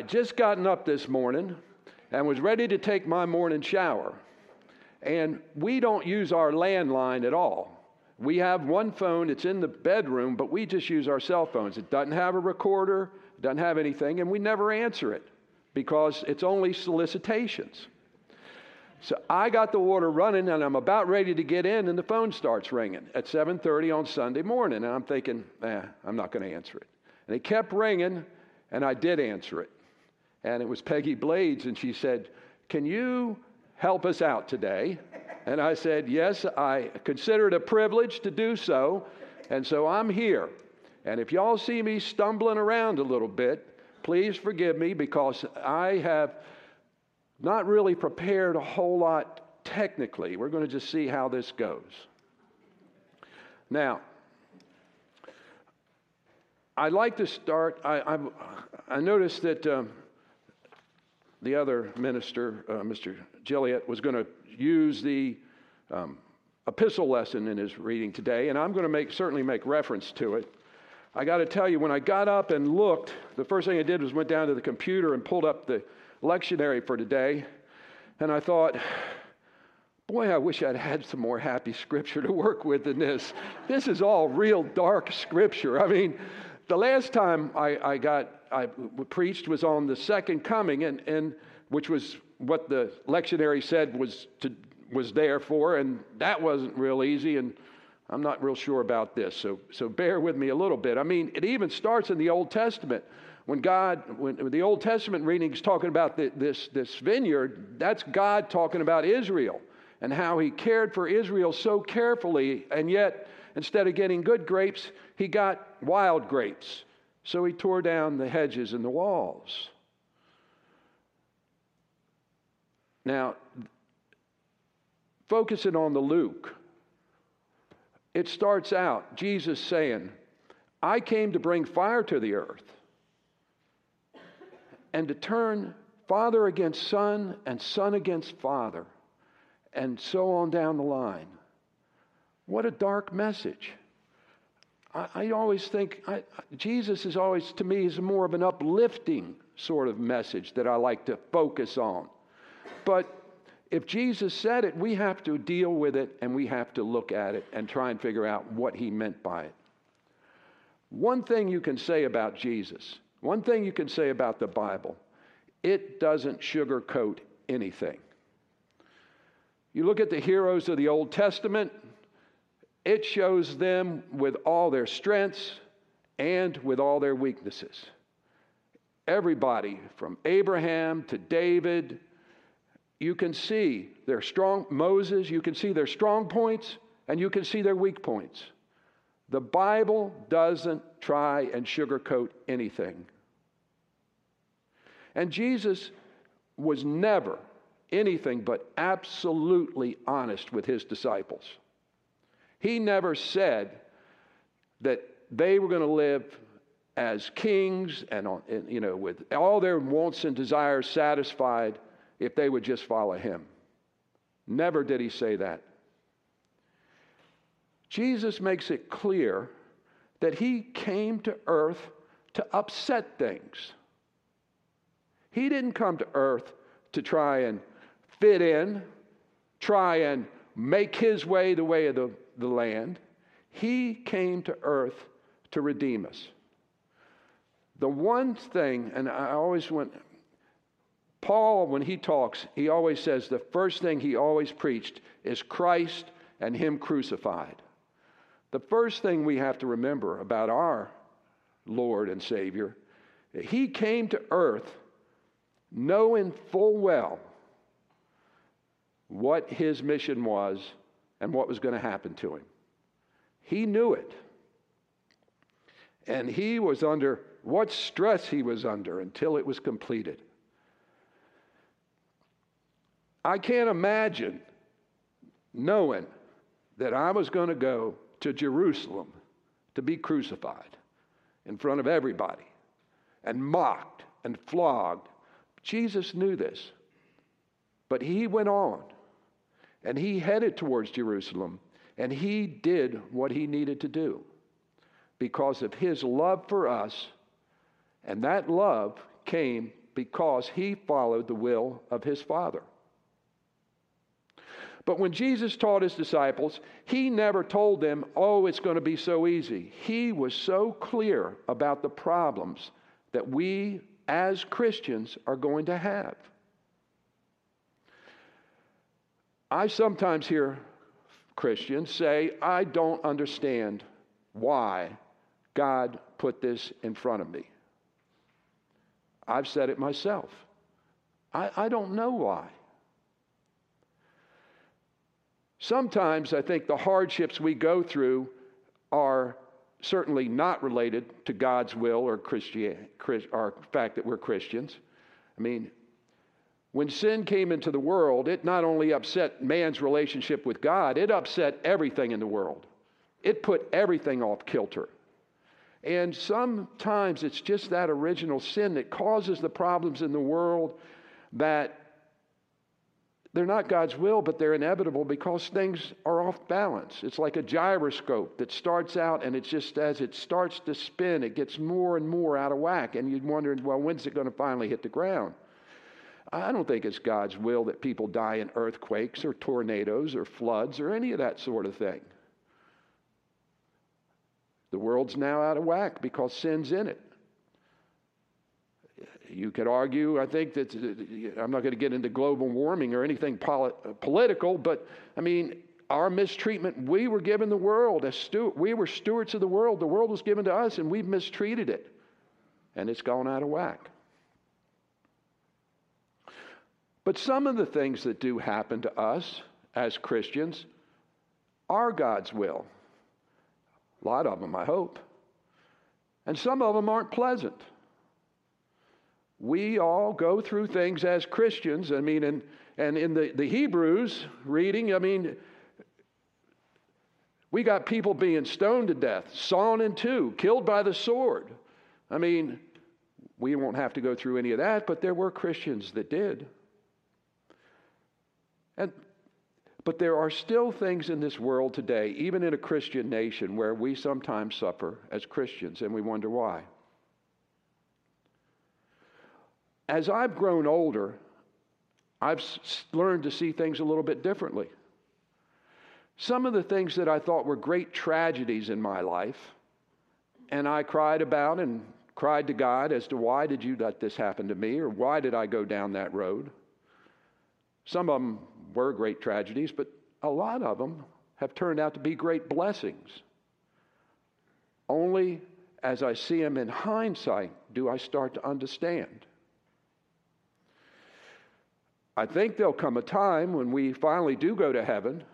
I'd just gotten up this morning and was ready to take my morning shower. And we don't use our landline at all. We have one phone, it's in the bedroom, but we just use our cell phones. It doesn't have a recorder, it doesn't have anything, and we never answer it because it's only solicitations. So I got the water running and I'm about ready to get in and the phone starts ringing at 7:30 on Sunday morning and I'm thinking, eh, I'm not going to answer it. And it kept ringing and I did answer it. And it was Peggy Blades and she said, "Can you help us out today?" And I said, Yes, I consider it a privilege to do so. And so I'm here. And if y'all see me stumbling around a little bit, please forgive me because I have not really prepared a whole lot technically. We're going to just see how this goes. Now, I'd like to start. I, I, I noticed that um, the other minister, uh, Mr. Gilliott, was going to use the um, epistle lesson in his reading today, and I'm going to make, certainly make reference to it. I got to tell you, when I got up and looked, the first thing I did was went down to the computer and pulled up the lectionary for today, and I thought, boy, I wish I'd had some more happy scripture to work with than this. This is all real dark scripture. I mean, the last time I, I got I preached was on the second coming, and, and which was what the lectionary said was to was there for, and that wasn't real easy. And I'm not real sure about this, so so bear with me a little bit. I mean, it even starts in the Old Testament when God, when the Old Testament reading is talking about the, this this vineyard, that's God talking about Israel and how He cared for Israel so carefully, and yet instead of getting good grapes, He got wild grapes. So He tore down the hedges and the walls. Now, focusing on the Luke, it starts out Jesus saying, I came to bring fire to the earth and to turn father against son and son against father, and so on down the line. What a dark message. I, I always think I, Jesus is always, to me, is more of an uplifting sort of message that I like to focus on. But if Jesus said it, we have to deal with it and we have to look at it and try and figure out what he meant by it. One thing you can say about Jesus, one thing you can say about the Bible, it doesn't sugarcoat anything. You look at the heroes of the Old Testament, it shows them with all their strengths and with all their weaknesses. Everybody from Abraham to David you can see their strong, Moses, you can see their strong points and you can see their weak points. The Bible doesn't try and sugarcoat anything. And Jesus was never anything but absolutely honest with his disciples. He never said that they were going to live as kings and, you know, with all their wants and desires satisfied if they would just follow him. Never did he say that. Jesus makes it clear that he came to earth to upset things. He didn't come to earth to try and fit in, try and make his way the way of the, the land. He came to earth to redeem us. The one thing, and I always went, Paul, when he talks, he always says the first thing he always preached is Christ and Him crucified. The first thing we have to remember about our Lord and Savior, He came to earth knowing full well what His mission was and what was going to happen to Him. He knew it. And He was under what stress He was under until it was completed. I can't imagine knowing that I was going to go to Jerusalem to be crucified in front of everybody and mocked and flogged. Jesus knew this. But he went on and he headed towards Jerusalem and he did what he needed to do because of his love for us. And that love came because he followed the will of his Father. But when Jesus taught his disciples, he never told them, oh, it's going to be so easy. He was so clear about the problems that we as Christians are going to have. I sometimes hear Christians say, I don't understand why God put this in front of me. I've said it myself. I, I don't know why. Sometimes I think the hardships we go through are certainly not related to God's will or Christian, or fact that we're Christians. I mean, when sin came into the world, it not only upset man's relationship with God, it upset everything in the world. It put everything off kilter. And sometimes it's just that original sin that causes the problems in the world that they're not God's will, but they're inevitable because things are off balance. It's like a gyroscope that starts out and it's just as it starts to spin, it gets more and more out of whack. And you're wondering, well, when's it going to finally hit the ground? I don't think it's God's will that people die in earthquakes or tornadoes or floods or any of that sort of thing. The world's now out of whack because sin's in it. You could argue, I think, that uh, I'm not going to get into global warming or anything uh, political, but I mean, our mistreatment, we were given the world as steward, we were stewards of the world. The world was given to us, and we've mistreated it, and it's gone out of whack. But some of the things that do happen to us as Christians are God's will. A lot of them, I hope. And some of them aren't pleasant. We all go through things as Christians. I mean, and, and in the, the Hebrews reading, I mean, we got people being stoned to death, sawn in two, killed by the sword. I mean, we won't have to go through any of that, but there were Christians that did. And, but there are still things in this world today, even in a Christian nation, where we sometimes suffer as Christians and we wonder why. As I've grown older, I've learned to see things a little bit differently. Some of the things that I thought were great tragedies in my life, and I cried about and cried to God as to why did you let this happen to me or why did I go down that road? Some of them were great tragedies, but a lot of them have turned out to be great blessings. Only as I see them in hindsight do I start to understand. I think there'll come a time when we finally do go to heaven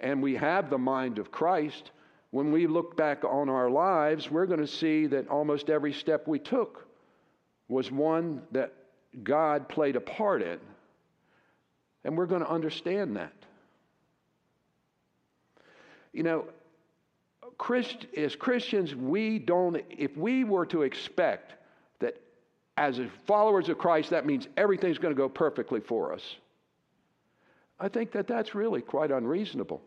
and we have the mind of Christ. When we look back on our lives, we're going to see that almost every step we took was one that God played a part in. And we're going to understand that. You know, Christ, as Christians, we don't, if we were to expect that as followers of Christ, that means everything's going to go perfectly for us, I think that that's really quite unreasonable.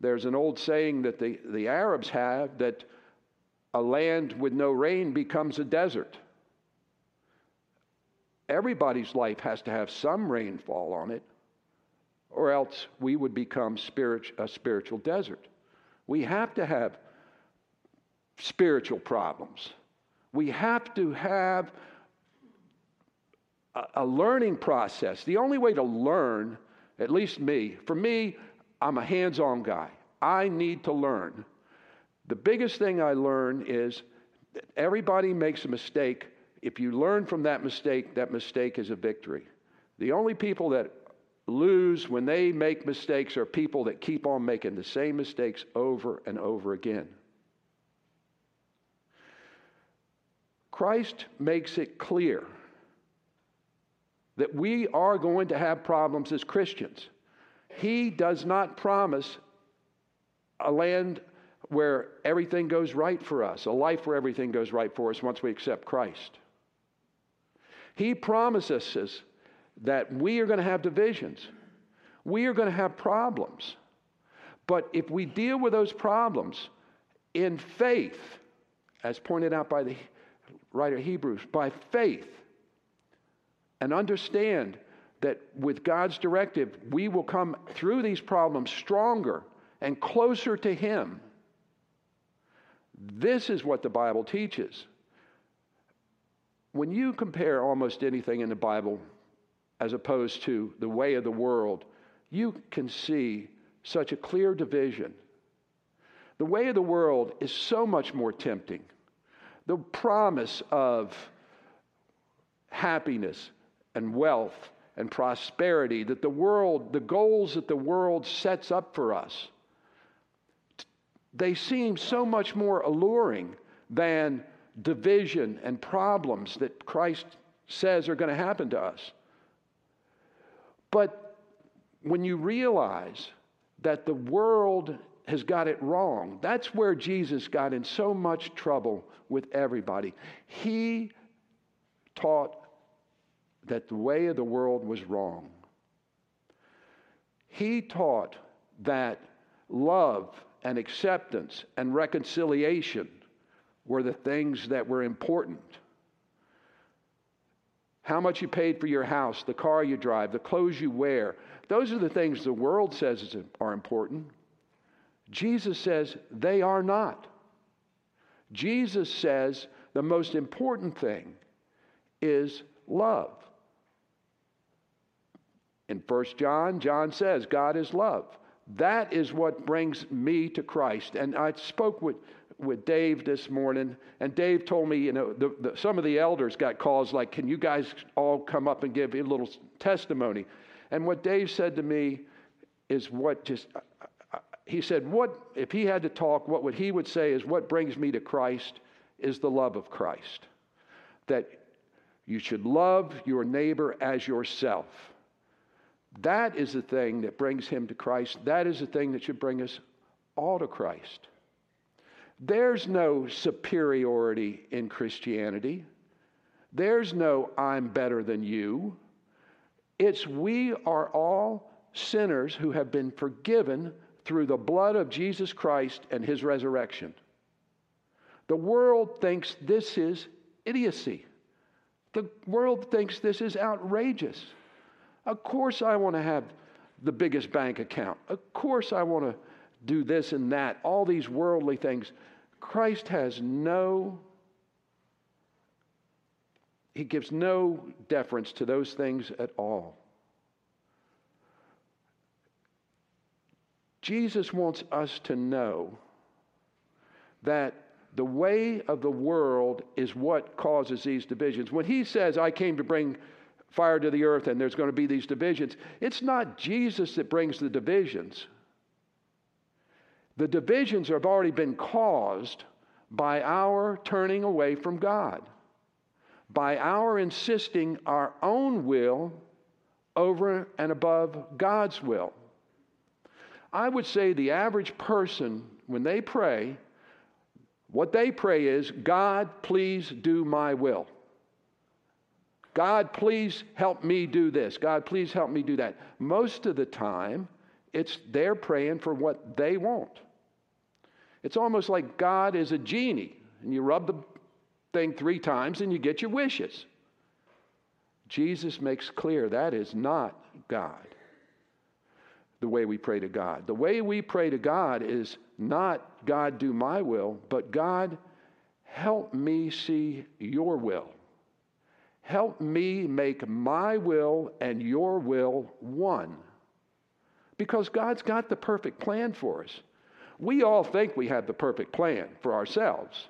There's an old saying that the, the Arabs have that a land with no rain becomes a desert. Everybody's life has to have some rainfall on it, or else we would become spirit, a spiritual desert. We have to have spiritual problems. We have to have a, a learning process. The only way to learn, at least me, for me, I'm a hands on guy. I need to learn. The biggest thing I learn is that everybody makes a mistake if you learn from that mistake, that mistake is a victory. The only people that lose when they make mistakes are people that keep on making the same mistakes over and over again. Christ makes it clear that we are going to have problems as Christians. He does not promise a land where everything goes right for us, a life where everything goes right for us once we accept Christ. He promises us that we are going to have divisions, we are going to have problems. But if we deal with those problems in faith, as pointed out by the writer of Hebrews, by faith, and understand that with God's directive, we will come through these problems stronger and closer to Him. This is what the Bible teaches. When you compare almost anything in the Bible as opposed to the way of the world, you can see such a clear division. The way of the world is so much more tempting. The promise of happiness and wealth and prosperity that the world, the goals that the world sets up for us, they seem so much more alluring than division and problems that Christ says are going to happen to us. But when you realize that the world has got it wrong, that's where Jesus got in so much trouble with everybody. He taught that the way of the world was wrong. He taught that love and acceptance and reconciliation were the things that were important. How much you paid for your house, the car you drive, the clothes you wear, those are the things the world says are important. Jesus says they are not. Jesus says the most important thing is love. In 1 John, John says, God is love. That is what brings me to Christ. And I spoke with, with Dave this morning, and Dave told me, you know, the, the, some of the elders got calls like, Can you guys all come up and give a little testimony? And what Dave said to me is what just, he said, What, if he had to talk, what would he would say is, What brings me to Christ is the love of Christ. That you should love your neighbor as yourself. That is the thing that brings him to Christ. That is the thing that should bring us all to Christ. There's no superiority in Christianity. There's no I'm better than you. It's we are all sinners who have been forgiven through the blood of Jesus Christ and his resurrection. The world thinks this is idiocy. The world thinks this is outrageous. Of course, I want to have the biggest bank account. Of course, I want to do this and that, all these worldly things. Christ has no, he gives no deference to those things at all. Jesus wants us to know that the way of the world is what causes these divisions. When he says, I came to bring fire to the earth and there's going to be these divisions. It's not Jesus that brings the divisions. The divisions have already been caused by our turning away from God, by our insisting our own will over and above God's will. I would say the average person, when they pray, what they pray is, God, please do my will. God, please help me do this. God, please help me do that. Most of the time, it's they're praying for what they want. It's almost like God is a genie, and you rub the thing three times and you get your wishes. Jesus makes clear that is not God, the way we pray to God. The way we pray to God is not God, do my will, but God, help me see your will. Help me make my will and your will one. Because God's got the perfect plan for us. We all think we have the perfect plan for ourselves.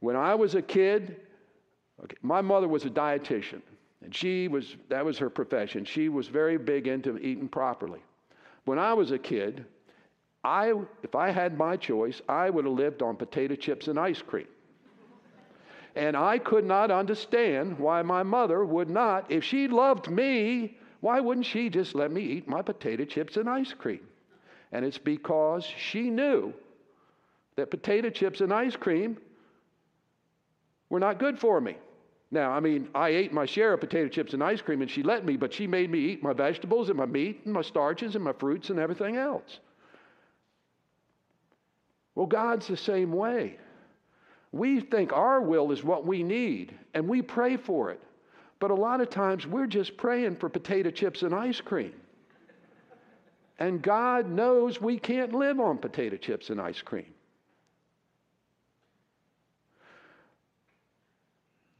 When I was a kid, okay, my mother was a dietitian, and she was that was her profession. She was very big into eating properly. When I was a kid, I if I had my choice, I would have lived on potato chips and ice cream. And I could not understand why my mother would not, if she loved me, why wouldn't she just let me eat my potato chips and ice cream? And it's because she knew that potato chips and ice cream were not good for me. Now, I mean, I ate my share of potato chips and ice cream and she let me, but she made me eat my vegetables and my meat and my starches and my fruits and everything else. Well, God's the same way. We think our will is what we need, and we pray for it. But a lot of times we're just praying for potato chips and ice cream. And God knows we can't live on potato chips and ice cream.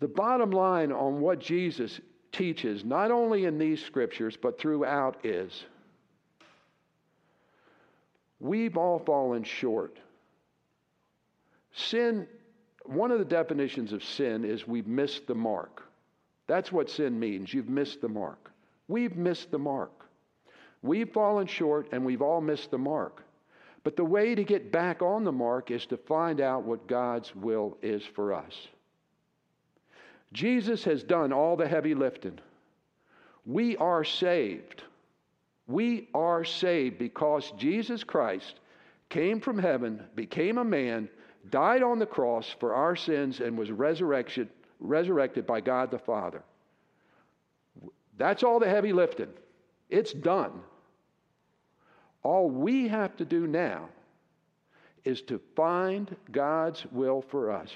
The bottom line on what Jesus teaches, not only in these scriptures, but throughout, is we've all fallen short. Sin, one of the definitions of sin is we've missed the mark. That's what sin means. You've missed the mark. We've missed the mark. We've fallen short and we've all missed the mark. But the way to get back on the mark is to find out what God's will is for us. Jesus has done all the heavy lifting. We are saved. We are saved because Jesus Christ came from heaven, became a man, died on the cross for our sins, and was resurrected, resurrected by God the Father. That's all the heavy lifting. It's done. All we have to do now is to find God's will for us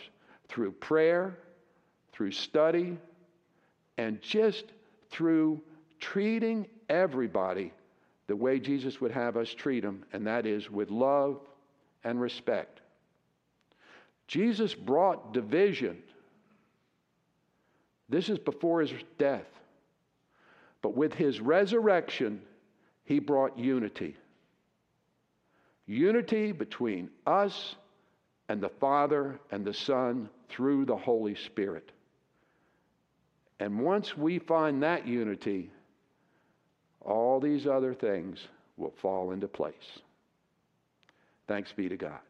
through prayer through study, and just through treating everybody the way Jesus would have us treat them, and that is with love and respect. Jesus brought division. This is before his death. But with his resurrection, he brought unity. Unity between us and the Father and the Son through the Holy Spirit. And once we find that unity, all these other things will fall into place. Thanks be to God.